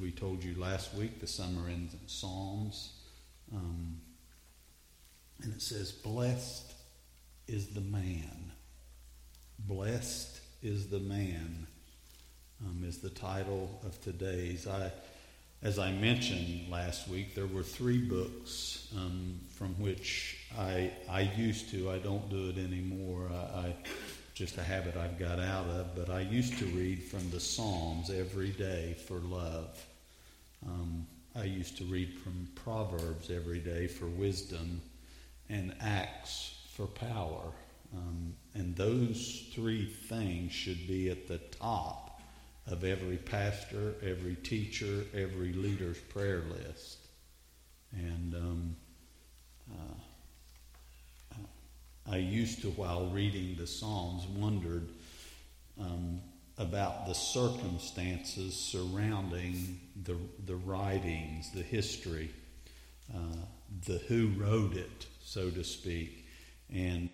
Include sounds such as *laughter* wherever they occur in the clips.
we told you last week, the summer ends in Psalms. Um, and it says, Blessed is the man. Blessed is the man um, is the title of today's. I, as I mentioned last week, there were three books um, from which I, I used to, I don't do it anymore. I, I just a habit I've got out of, but I used to read from the Psalms every day for love. Um, I used to read from Proverbs every day for wisdom and Acts for power. Um, and those three things should be at the top of every pastor, every teacher, every leader's prayer list. And um, uh, I used to, while reading the Psalms, wondered um, about the circumstances surrounding the, the writings, the history, uh, the who wrote it, so to speak, and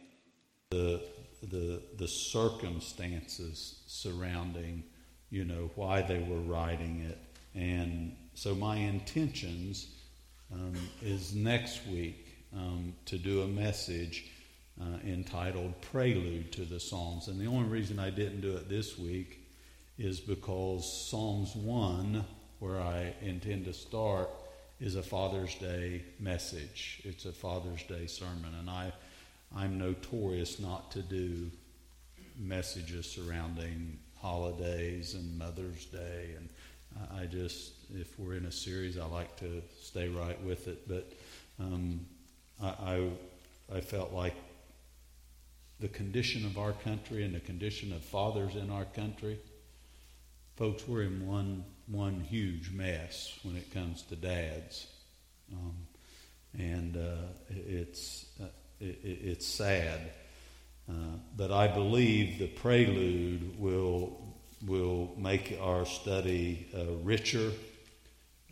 the, the, the circumstances surrounding, you know, why they were writing it. And so my intentions um, is next week um, to do a message uh, entitled Prelude to the Psalms. And the only reason I didn't do it this week is because Psalms 1, where I intend to start, is a Father's Day message. It's a Father's Day sermon. And I I'm notorious not to do messages surrounding holidays and Mother's Day, and I just, if we're in a series, I like to stay right with it. But um, I, I, I felt like the condition of our country and the condition of fathers in our country, folks, we're in one one huge mess when it comes to dads, um, and uh, it's. Uh, it, it, it's sad. Uh, but I believe the prelude will, will make our study uh, richer.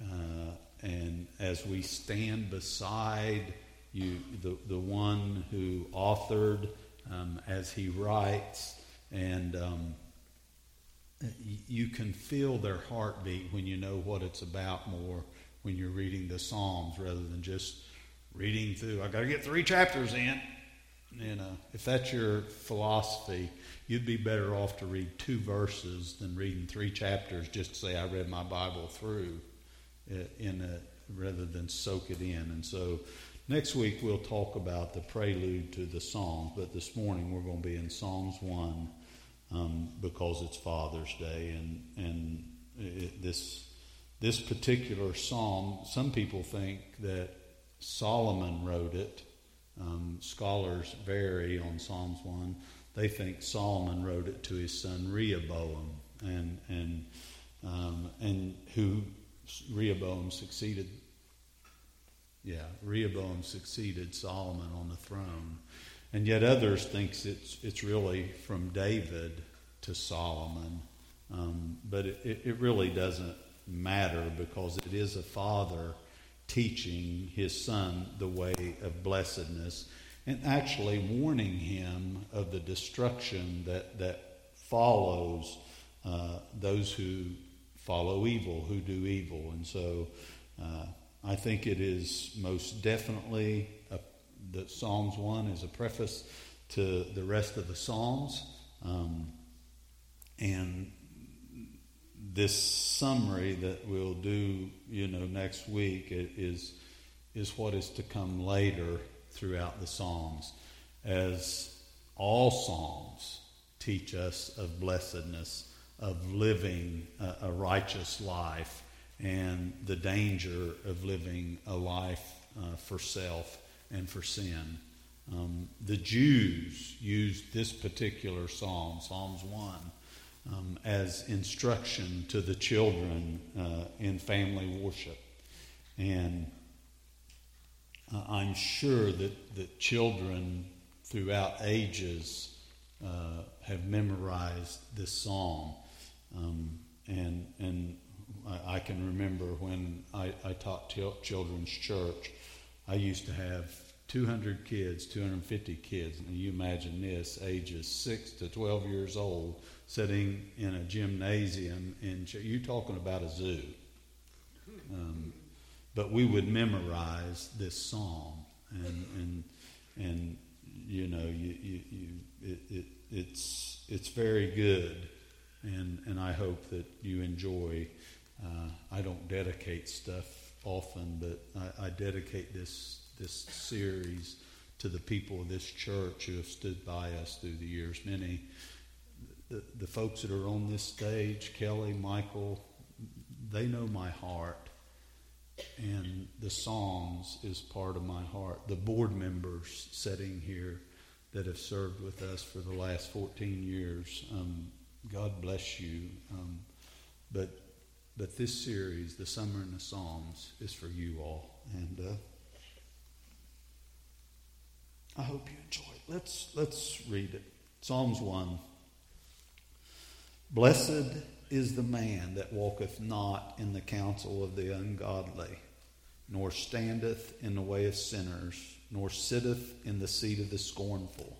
Uh, and as we stand beside you, the, the one who authored um, as he writes, and um, you can feel their heartbeat when you know what it's about more when you're reading the Psalms rather than just reading through. I got to get three chapters in. You know, if that's your philosophy, you'd be better off to read two verses than reading three chapters just to say I read my Bible through, uh, in a, rather than soak it in. And so, next week we'll talk about the prelude to the Psalms. But this morning we're going to be in Psalms one um, because it's Father's Day, and and it, this this particular psalm. Some people think that Solomon wrote it. Um, scholars vary on Psalms 1. They think Solomon wrote it to his son Rehoboam, and, and, um, and who Rehoboam succeeded. Yeah, Rehoboam succeeded Solomon on the throne. And yet others thinks it's, it's really from David to Solomon. Um, but it, it really doesn't matter because it is a father teaching his son the way of blessedness and actually warning him of the destruction that, that follows uh, those who follow evil, who do evil. And so uh, I think it is most definitely a, that Psalms 1 is a preface to the rest of the Psalms. Um, and this summary that we'll do, you know, next week is is what is to come later throughout the Psalms, as all Psalms teach us of blessedness, of living a, a righteous life, and the danger of living a life uh, for self and for sin. Um, the Jews used this particular psalm, Psalms 1, um, as instruction to the children uh, in family worship. And uh, I'm sure that, that children throughout ages uh, have memorized this psalm. Um, and and I, can remember when I, I taught children's church, I used to have 200 kids, 250 kids. And you imagine this, ages 6 to 12 years old, sitting in a gymnasium. And you're talking about a zoo. Um, but we would memorize this psalm, and and and you know, you, you, you it, it, it's it's very good, and and I hope that you enjoy. Uh, I don't dedicate stuff often, but I, I dedicate this this series to the people of this church who have stood by us through the years. Many, the, the folks that are on this stage, Kelly, Michael, they know my heart. And the songs is part of my heart. The board members sitting here that have served with us for the last 14 years, um, God bless you. Um, but but this series, the Summer in the Psalms, is for you all. And uh, I hope you enjoy it. Let's, let's read it. Psalms 1. Blessed is the man that walketh not in the counsel of the ungodly, nor standeth in the way of sinners, nor sitteth in the seat of the scornful.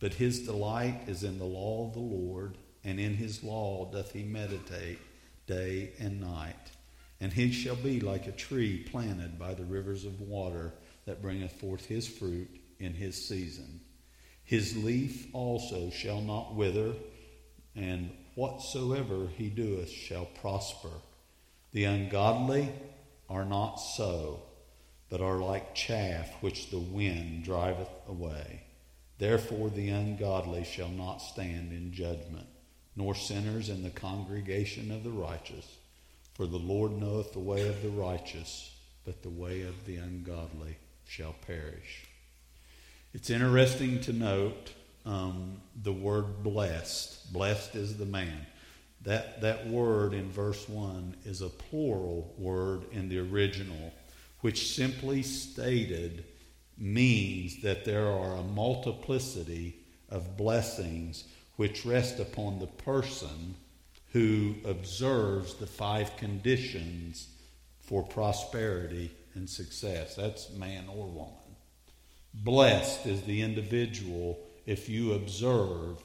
But his delight is in the law of the Lord, and in his law doth he meditate day and night. And he shall be like a tree planted by the rivers of water that bringeth forth his fruit in his season. His leaf also shall not wither, and whatsoever he doeth shall prosper. The ungodly are not so, but are like chaff which the wind driveth away. Therefore the ungodly shall not stand in judgment, nor sinners in the congregation of the righteous. For the Lord knoweth the way of the righteous, but the way of the ungodly shall perish. It's interesting to note um, the word blessed. Blessed is the man. That, that word in verse 1 is a plural word in the original, which simply stated means that there are a multiplicity of blessings which rest upon the person who observes the five conditions for prosperity and success. That's man or woman. Blessed is the individual if you observe,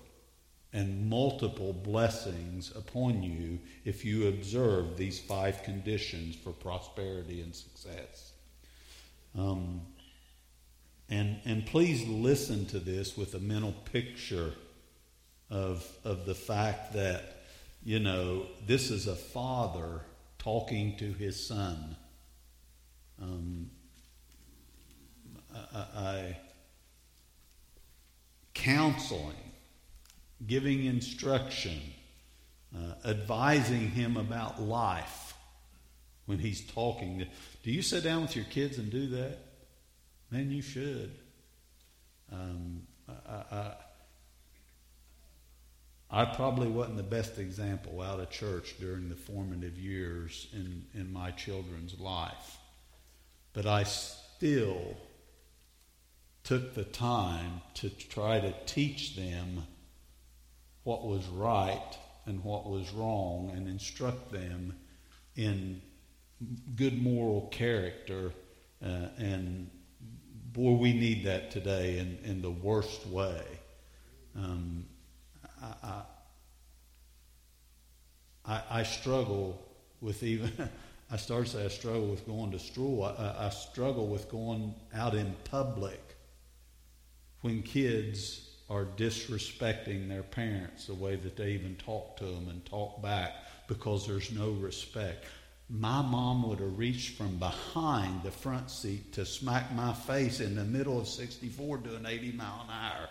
and multiple blessings upon you if you observe these five conditions for prosperity and success. Um, and, and please listen to this with a mental picture of, of the fact that, you know, this is a father talking to his son. Um, I, I, counseling, giving instruction, uh, advising him about life when he's talking. Do you sit down with your kids and do that? Man, you should. Um, I, I, I, probably wasn't the best example out of church during the formative years in, in my children's life. But I still took the time to try to teach them what was right and what was wrong and instruct them in good moral character. Uh, and boy, we need that today in, in the worst way. Um, I, I, I, struggle with even, *laughs* I started to say I struggle with going to school. I, I struggle with going out in public when kids are disrespecting their parents the way that they even talk to them and talk back because there's no respect. My mom would have reached from behind the front seat to smack my face in the middle of 64 doing 80 mile an hour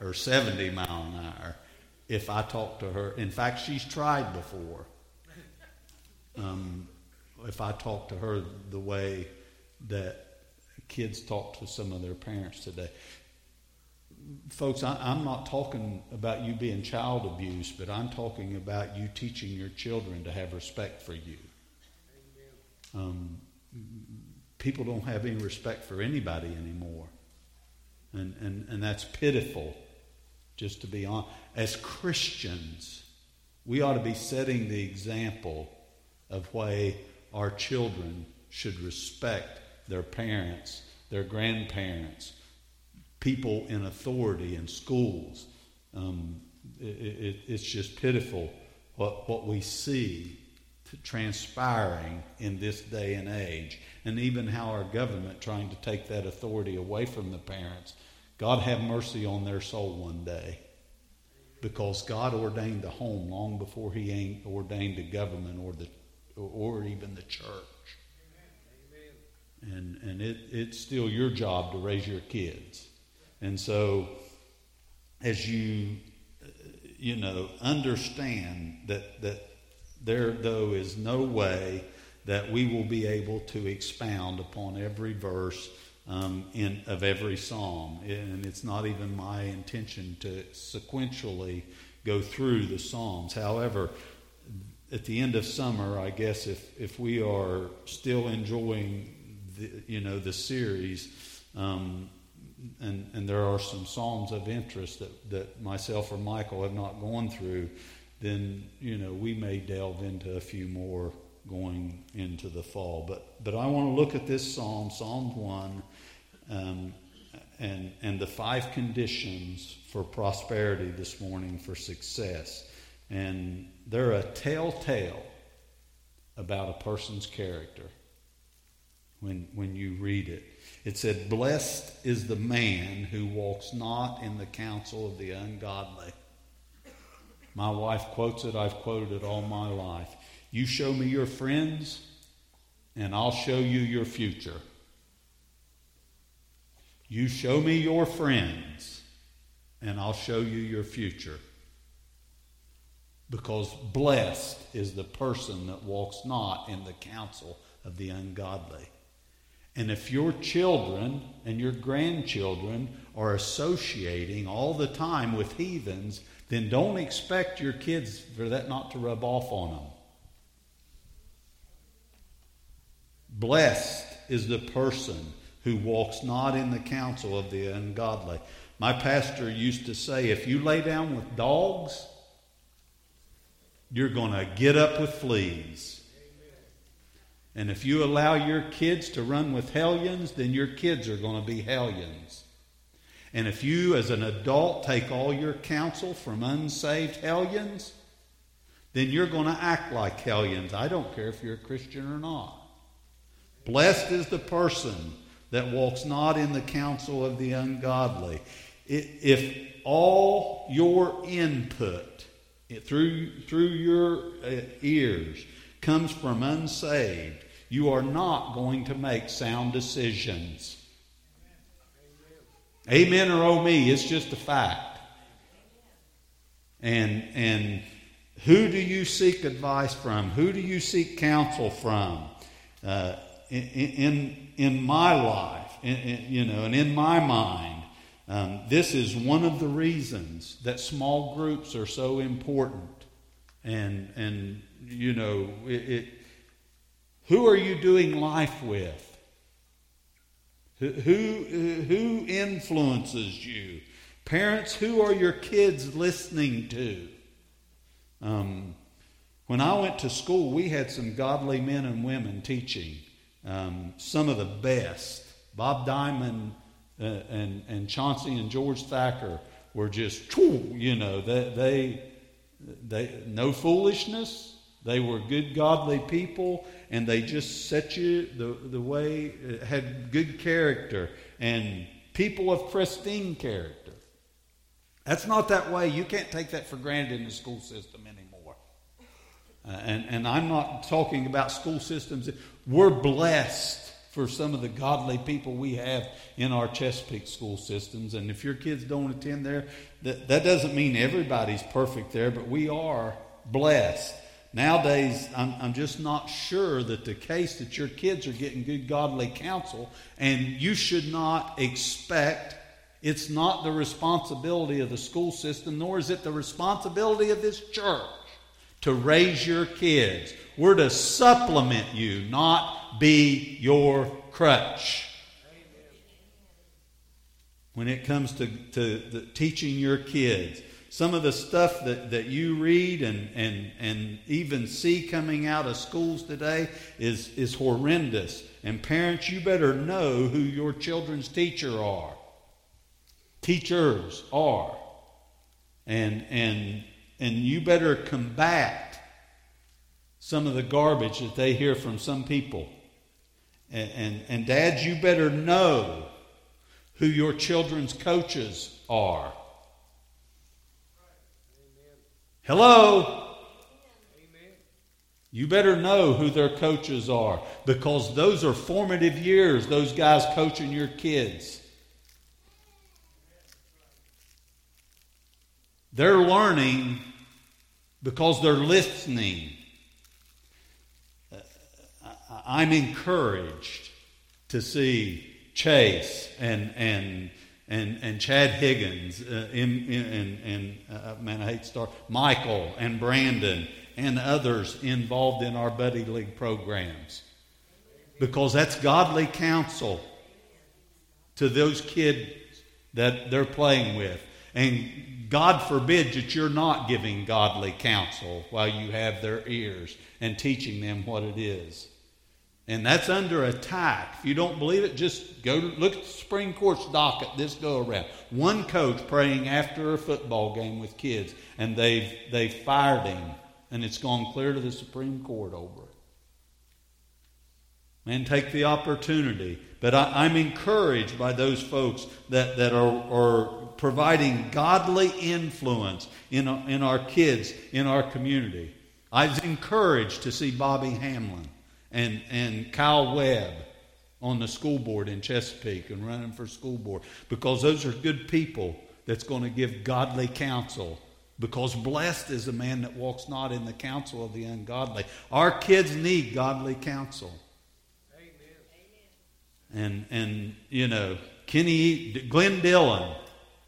or 70 mile an hour if I talk to her. In fact, she's tried before. Um, if I talk to her the way that kids talk to some of their parents today. Folks, I, am not talking about you being child abuse, but I'm talking about you teaching your children to have respect for you. Um, people don't have any respect for anybody anymore. And, and, and that's pitiful, just to be honest. As Christians, we ought to be setting the example of way our children should respect their parents, their grandparents, people in authority in schools. Um, it, it, it's just pitiful what, what we see transpiring in this day and age, and even how our government trying to take that authority away from the parents. God have mercy on their soul one day. Because God ordained the home long before He ordained the government or the or even the church. And and it, it's still your job to raise your kids. And so as you you know understand that that there, though, is no way that we will be able to expound upon every verse um, in, of every psalm. And it's not even my intention to sequentially go through the psalms. However, at the end of summer, I guess if, if we are still enjoying the, you know the series, um, and, and there are some psalms of interest that, that myself or Michael have not gone through, then you know we may delve into a few more going into the fall. But but I want to look at this psalm, Psalm one, um, and and the five conditions for prosperity this morning for success, and they're a telltale about a person's character. When when you read it, it said, "Blessed is the man who walks not in the counsel of the ungodly." My wife quotes it, I've quoted it all my life. You show me your friends, and I'll show you your future. You show me your friends, and I'll show you your future. Because blessed is the person that walks not in the counsel of the ungodly. And if your children and your grandchildren are associating all the time with heathens, then don't expect your kids for that not to rub off on them. Blessed is the person who walks not in the counsel of the ungodly. My pastor used to say if you lay down with dogs, you're going to get up with fleas. And if you allow your kids to run with hellions, then your kids are going to be hellions. And if you, as an adult, take all your counsel from unsaved hellions, then you're going to act like hellions. I don't care if you're a Christian or not. Blessed is the person that walks not in the counsel of the ungodly. If all your input through, through your uh, ears comes from unsaved, you are not going to make sound decisions. Amen or oh me, it's just a fact. And and who do you seek advice from? Who do you seek counsel from? Uh, in, in, my life, in, in, you know, and in my mind, um, this is one of the reasons that small groups are so important. And and you know, it, it who are you doing life with? Who, who, influences you? Parents, who are your kids listening to? Um, when I went to school, we had some godly men and women teaching, um, some of the best. Bob Diamond uh, and, and Chauncey and George Thacker were just, you know, they, they, they no foolishness. They were good, godly people, and they just set you the, the way, uh, had good character, and people of pristine character. That's not that way. You can't take that for granted in the school system anymore. Uh, and, and I'm not talking about school systems. We're blessed for some of the godly people we have in our Chesapeake school systems. And if your kids don't attend there, that, that doesn't mean everybody's perfect there, but we are blessed. Nowadays, I'm, I'm just not sure that the case that your kids are getting good godly counsel, and you should not expect, it's not the responsibility of the school system, nor is it the responsibility of this church to raise your kids. We're to supplement you, not be your crutch. When it comes to, to teaching your kids, some of the stuff that, that you read and, and, and even see coming out of schools today is, is horrendous. And parents, you better know who your children's teacher are. Teachers are. And, and, and you better combat some of the garbage that they hear from some people. And, and, and dads, you better know who your children's coaches are. Hello? You better know who their coaches are because those are formative years, those guys coaching your kids. They're learning because they're listening. I'm encouraged to see Chase and and and, and Chad Higgins uh, in, in, and uh, man, I hate to start Michael and Brandon and others involved in our buddy league programs because that's godly counsel to those kids that they're playing with. And God forbid that you're not giving godly counsel while you have their ears and teaching them what it is. And that's under attack. If you don't believe it, just go look at the Supreme Court's docket this go around. One coach praying after a football game with kids, and they've, they've fired him, and it's gone clear to the Supreme Court over it. Man, take the opportunity. But I, am encouraged by those folks that, that are, are providing godly influence in, in our kids, in our community. I was encouraged to see Bobby Hamlin and, and Kyle Webb on the school board in Chesapeake and running for school board because those are good people that's going to give godly counsel. Because blessed is the man that walks not in the counsel of the ungodly. Our kids need godly counsel. And, and you know, Kenny, Glenn Dillon,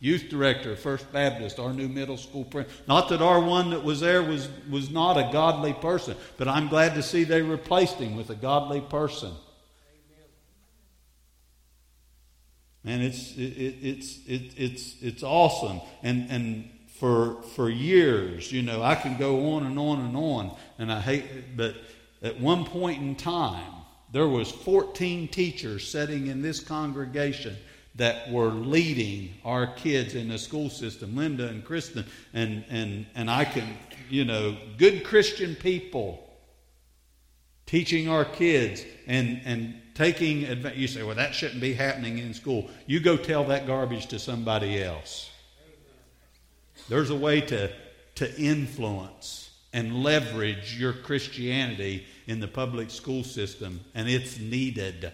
youth director First Baptist, our new middle school principal. Not that our one that was there was, was not a godly person, but I'm glad to see they replaced him with a godly person. And it's, it, it's, it, it's, it's awesome. And, and for, for years, you know, I can go on and on and on, and I hate, but at one point in time, there was 14 teachers sitting in this congregation that were leading our kids in the school system, Linda and Kristen, and, and, and I can, you know, good Christian people teaching our kids and, and taking advantage. You say, well, that shouldn't be happening in school. You go tell that garbage to somebody else. There's a way to, to influence and leverage your Christianity in the public school system, and it's needed.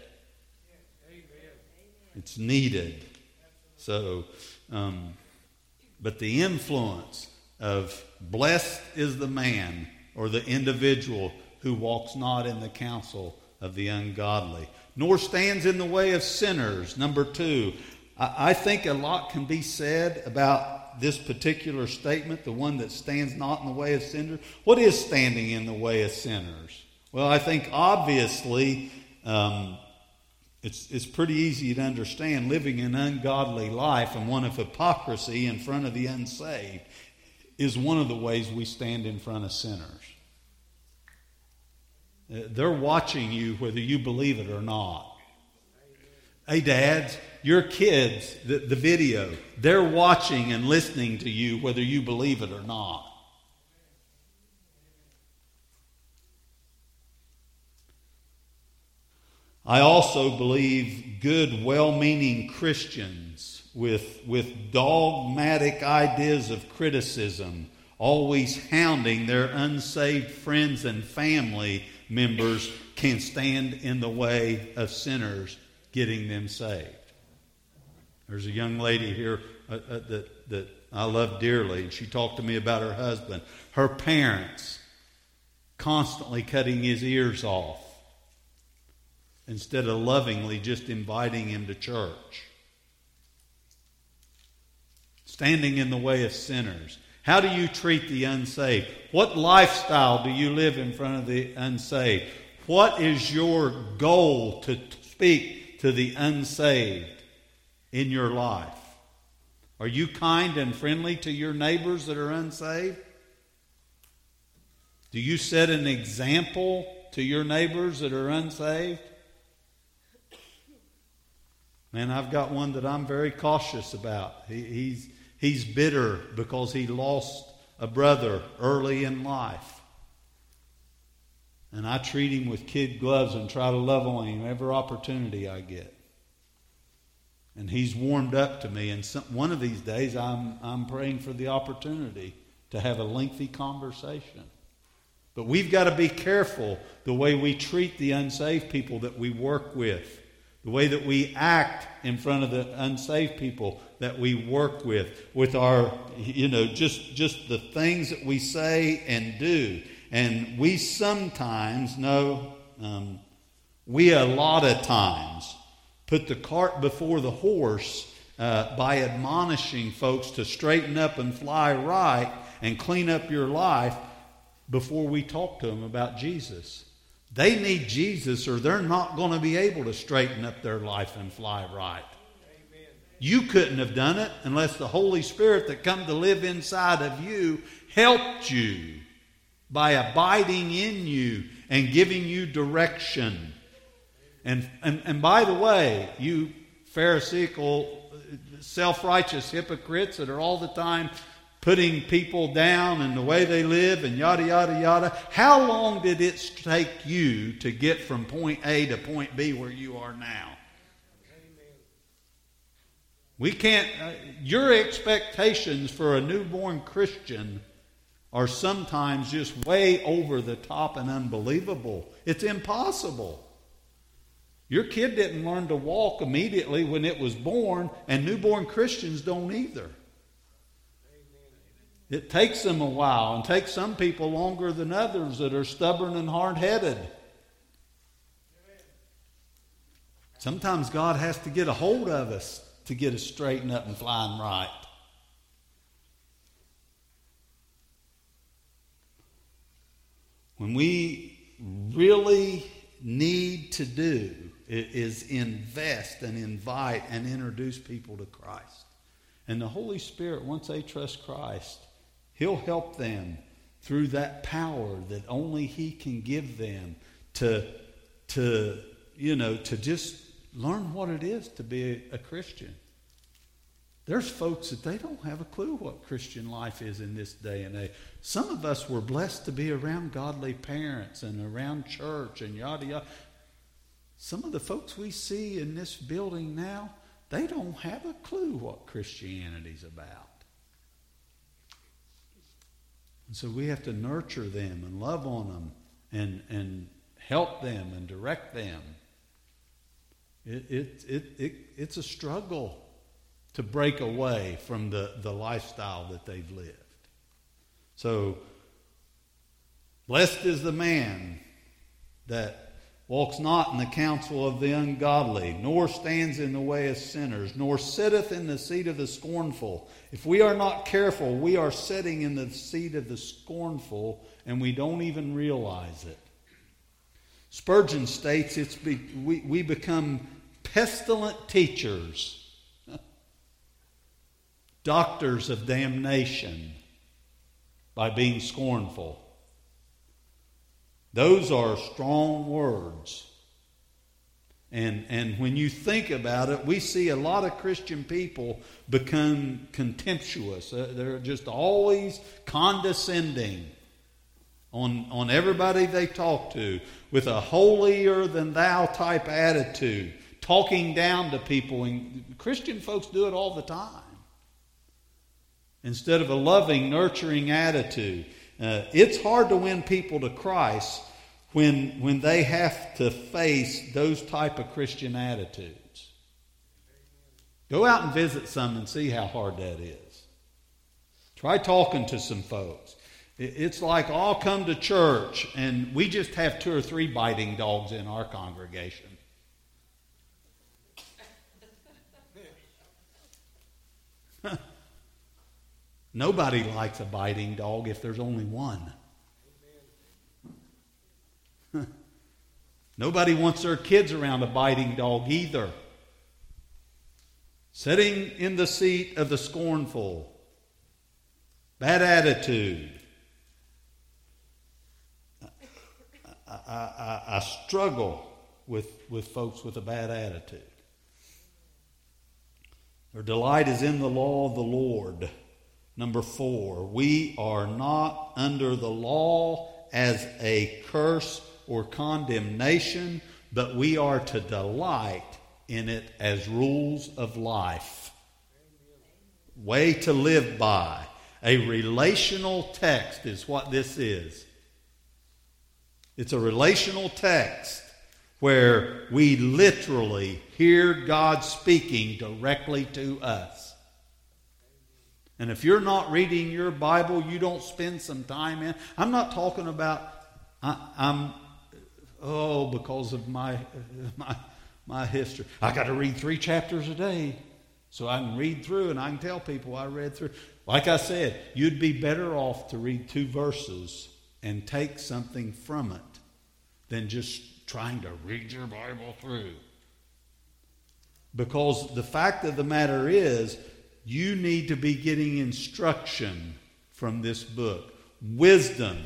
It's needed. So, um, but the influence of blessed is the man or the individual who walks not in the counsel of the ungodly, nor stands in the way of sinners. Number two, I, I think a lot can be said about this particular statement, the one that stands not in the way of sinners. What is standing in the way of sinners? Well, I think obviously um, it's, it's pretty easy to understand living an ungodly life and one of hypocrisy in front of the unsaved is one of the ways we stand in front of sinners. Uh, they're watching you whether you believe it or not. Hey, dads, your kids, the, the video, they're watching and listening to you whether you believe it or not. I also believe good, well meaning Christians with, with dogmatic ideas of criticism, always hounding their unsaved friends and family members, can stand in the way of sinners getting them saved. There's a young lady here uh, uh, that, that I love dearly, and she talked to me about her husband. Her parents constantly cutting his ears off instead of lovingly just inviting him to church. Standing in the way of sinners. How do you treat the unsaved? What lifestyle do you live in front of the unsaved? What is your goal to speak to the unsaved in your life? Are you kind and friendly to your neighbors that are unsaved? Do you set an example to your neighbors that are unsaved? Man, I've got one that I'm very cautious about. He, he's, he's bitter because he lost a brother early in life. And I treat him with kid gloves and try to love on him every opportunity I get. And he's warmed up to me. And some, one of these days, I'm, I'm praying for the opportunity to have a lengthy conversation. But we've got to be careful the way we treat the unsaved people that we work with, the way that we act in front of the unsaved people that we work with, with our, you know, just, just the things that we say and do. And we sometimes know, um, we a lot of times put the cart before the horse uh, by admonishing folks to straighten up and fly right and clean up your life before we talk to them about Jesus. They need Jesus or they're not going to be able to straighten up their life and fly right. You couldn't have done it unless the Holy Spirit that come to live inside of you helped you by abiding in you and giving you direction. And, and, and by the way, you Pharisaical, uh, self righteous hypocrites that are all the time putting people down and the way they live and yada, yada, yada. How long did it take you to get from point A to point B where you are now? We can't, uh, your expectations for a newborn Christian are sometimes just way over the top and unbelievable. It's impossible. Your kid didn't learn to walk immediately when it was born, and newborn Christians don't either. It takes them a while, and takes some people longer than others that are stubborn and hard headed. Sometimes God has to get a hold of us to get us straightened up and flying right. When we really need to do is invest and invite and introduce people to Christ. And the Holy Spirit, once they trust Christ, He'll help them through that power that only He can give them to, to you know, to just learn what it is to be a, a Christian. There's folks that they don't have a clue what Christian life is in this day and age. Some of us were blessed to be around godly parents and around church and yada yada. Some of the folks we see in this building now, they don't have a clue what Christianity's about. And so we have to nurture them and love on them and, and help them and direct them. It, it, it, it, it's a struggle to break away from the, the lifestyle that they've lived. So, blessed is the man that walks not in the counsel of the ungodly, nor stands in the way of sinners, nor sitteth in the seat of the scornful. If we are not careful, we are sitting in the seat of the scornful, and we don't even realize it. Spurgeon states it's be, we, we become pestilent teachers, *laughs* doctors of damnation, by being scornful. Those are strong words. And, and when you think about it, we see a lot of Christian people become contemptuous. Uh, they're just always condescending on, on everybody they talk to with a holier than thou type attitude talking down to people. And Christian folks do it all the time. Instead of a loving, nurturing attitude. Uh, it's hard to win people to Christ when, when they have to face those type of Christian attitudes. Go out and visit some and see how hard that is. Try talking to some folks. It's like I'll come to church and we just have two or three biting dogs in our congregation. Nobody likes a biting dog if there's only one. *laughs* Nobody wants their kids around a biting dog either. Sitting in the seat of the scornful, bad attitude. I, I, I, struggle with, with folks with a bad attitude. Their delight is in the law of the Lord. Number four, we are not under the law as a curse or condemnation, but we are to delight in it as rules of life. Way to live by. A relational text is what this is. It's a relational text where we literally hear God speaking directly to us. And if you're not reading your Bible, you don't spend some time in. I'm not talking about I, am oh because of my *laughs* my my history. I got to read three chapters a day so I can read through and I can tell people I read through. Like I said, you'd be better off to read two verses and take something from it than just trying to read your Bible through. Because the fact of the matter is, you need to be getting instruction from this book. Wisdom,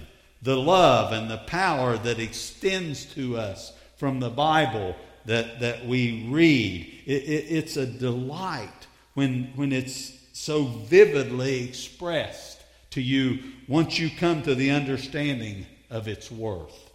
the love, and the power that extends to us from the Bible that, that we read. It, it, it's a delight when, when it's so vividly expressed to you once you come to the understanding of its worth.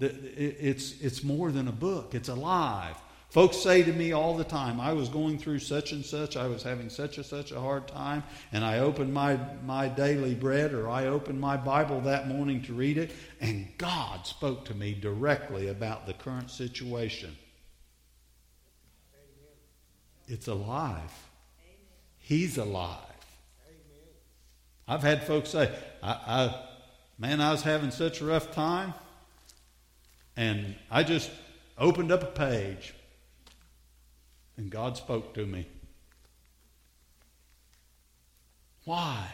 It's, it's more than a book, it's alive. Folks say to me all the time, I was going through such and such, I was having such and such a hard time, and I opened my, my daily bread or I opened my Bible that morning to read it, and God spoke to me directly about the current situation. It's alive. He's alive. I've had folks say, I, I, man, I was having such a rough time. And I just opened up a page, and God spoke to me. Why?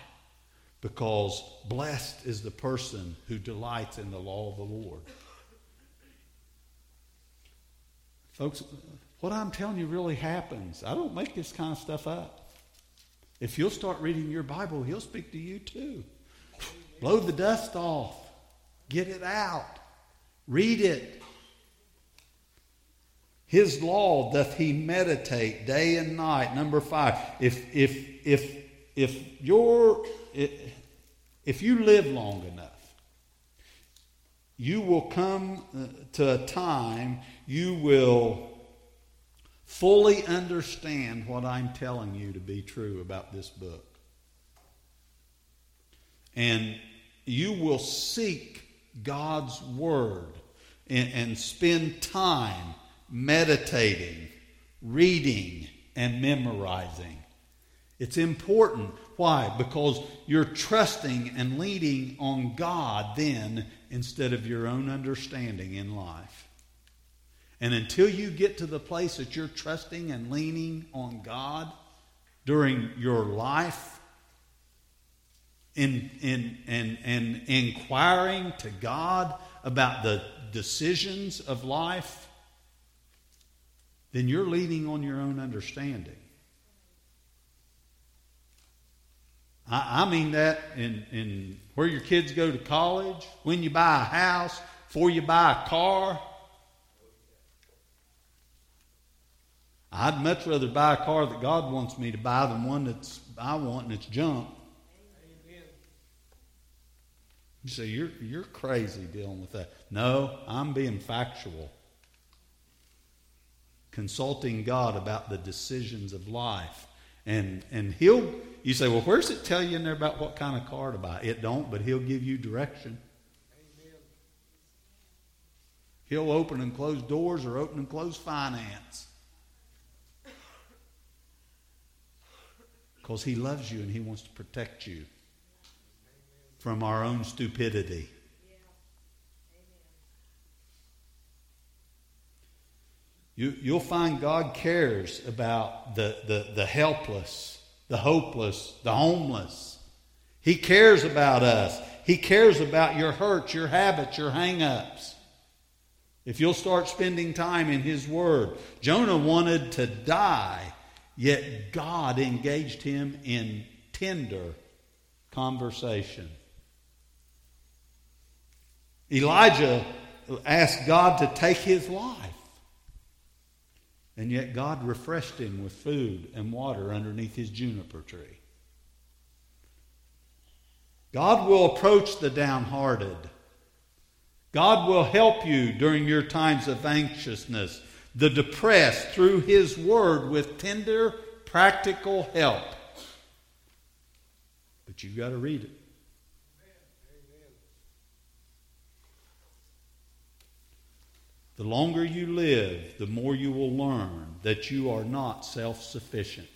Because blessed is the person who delights in the law of the Lord. Folks, what I'm telling you really happens. I don't make this kind of stuff up. If you'll start reading your Bible, He'll speak to you too. Blow the dust off, get it out. Read it. His law doth he meditate day and night. Number five. If if if if you're if you live long enough, you will come uh, to a time you will fully understand what I'm telling you to be true about this book. And you will seek God's Word and, and spend time meditating, reading, and memorizing. It's important. Why? Because you're trusting and leaning on God then instead of your own understanding in life. And until you get to the place that you're trusting and leaning on God during your life, in, in, and, and inquiring to God about the decisions of life, then you're leaning on your own understanding. I, I mean that in, in where your kids go to college, when you buy a house, before you buy a car. I'd much rather buy a car that God wants me to buy than one that's I want and it's junk. You say, you're, you're crazy dealing with that. No, I'm being factual. Consulting God about the decisions of life. And, and he'll, you say, well, where's it tell you in there about what kind of car to buy? It don't, but he'll give you direction. Amen. He'll open and close doors or open and close finance. Because he loves you and he wants to protect you from our own stupidity. You, you'll find God cares about the, the, the helpless, the hopeless, the homeless. He cares about us. He cares about your hurts, your habits, your hang ups. If you'll start spending time in His Word, Jonah wanted to die, yet God engaged him in tender conversation. Elijah asked God to take his life. And yet God refreshed him with food and water underneath his juniper tree. God will approach the downhearted God will help you during your times of anxiousness, the depressed, through His Word with tender, practical help. But you've got to read it. The longer you live, the more you will learn that you are not self sufficient.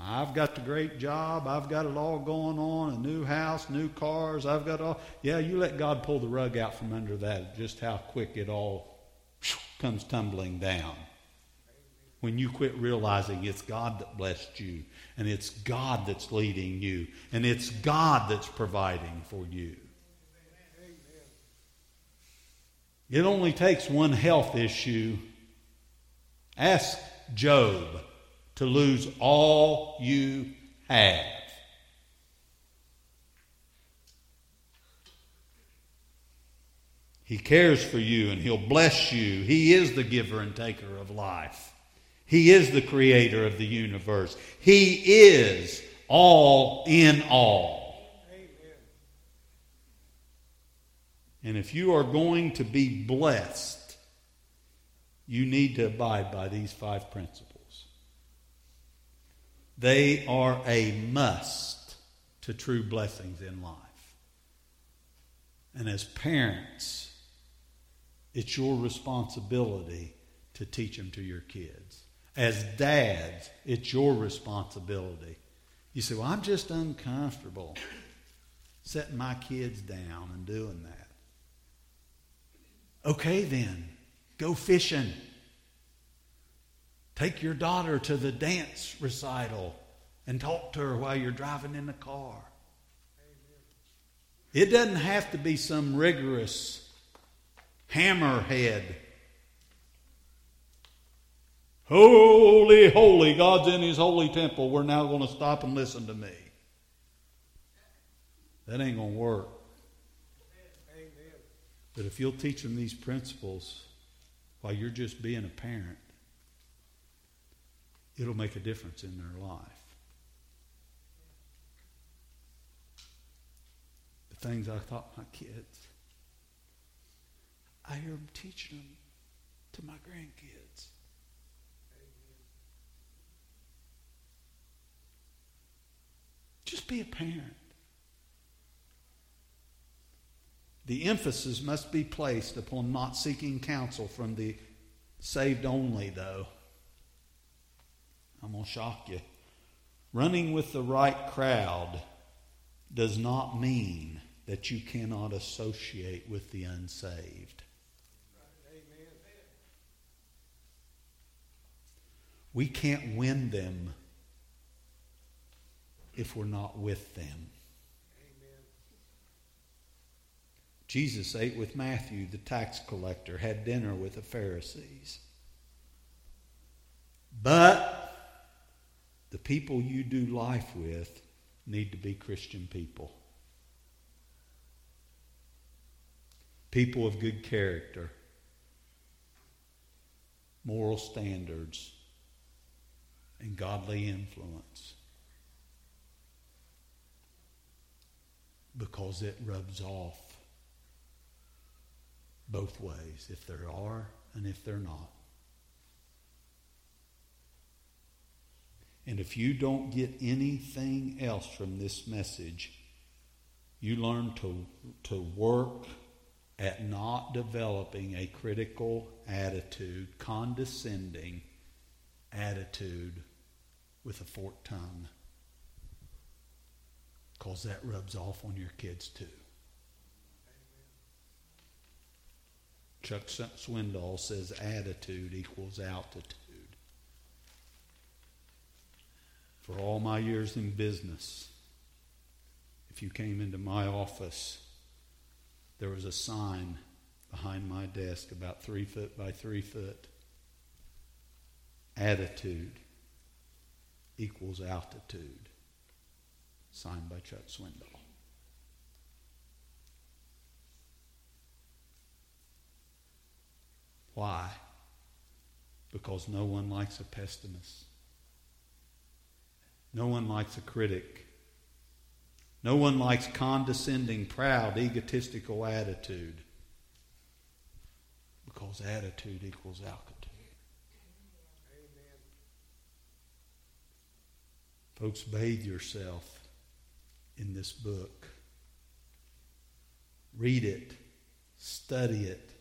I've got the great job. I've got it all going on a new house, new cars. I've got all. Yeah, you let God pull the rug out from under that, just how quick it all comes tumbling down. When you quit realizing it's God that blessed you, and it's God that's leading you, and it's God that's providing for you. It only takes one health issue. Ask Job to lose all you have. He cares for you and He'll bless you. He is the giver and taker of life. He is the creator of the universe. He is all in all. And if you are going to be blessed, you need to abide by these five principles. They are a must to true blessings in life. And as parents, it's your responsibility to teach them to your kids. As dads, it's your responsibility. You say, Well, I'm just uncomfortable setting my kids down and doing that. Okay, then, go fishing. Take your daughter to the dance recital and talk to her while you're driving in the car. It doesn't have to be some rigorous hammerhead. Holy, holy, God's in his holy temple. We're now going to stop and listen to me. That ain't going to work. But if you'll teach them these principles while you're just being a parent, it'll make a difference in their life. The things I taught my kids, I hear them teaching them to my grandkids. Just be a parent. The emphasis must be placed upon not seeking counsel from the saved only, though. I'm going to shock you. Running with the right crowd does not mean that you cannot associate with the unsaved. We can't win them if we're not with them. Jesus ate with Matthew, the tax collector, had dinner with the Pharisees. But the people you do life with need to be Christian people. People of good character, moral standards, and godly influence. Because it rubs off both ways, if there are and if they're not. And if you don't get anything else from this message, you learn to, to work at not developing a critical attitude, condescending attitude with a forked tongue. Because that rubs off on your kids too. Chuck Swindoll says attitude equals altitude. for all my years in business, if you came into my office, there was a sign behind my desk about three foot by three foot. Attitude equals altitude. Signed by Chuck Swindoll. Why? Because no one likes a pessimist. No one likes a critic. No one likes condescending, proud, egotistical attitude. Because attitude equals altitude. Folks, bathe yourself in this book. Read it, study it,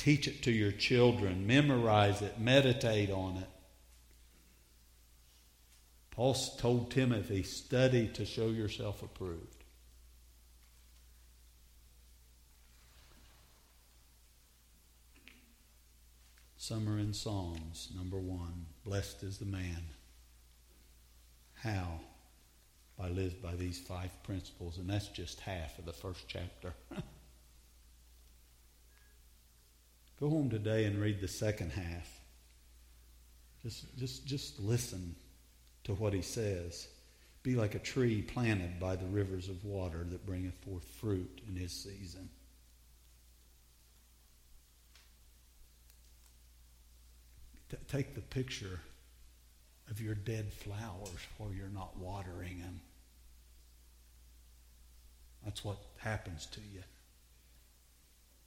teach it to your children, memorize it, meditate on it. Paul told Timothy, study to show yourself approved. Summer in Psalms, number one. Blessed is the man. How? By live by these five principles, and that's just half of the first chapter. *laughs* Go home today and read the second half. Just, just, just listen to what he says. Be like a tree planted by the rivers of water that bringeth forth fruit in his season. T- take the picture of your dead flowers where you're not watering them. That's what happens to you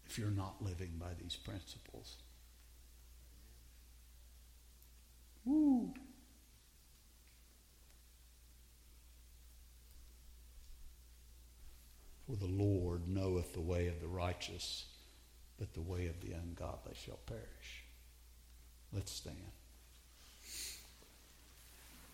if you're not living by these principles. Woo. For the Lord knoweth the way of the righteous, but the way of the ungodly shall perish. Let's stand.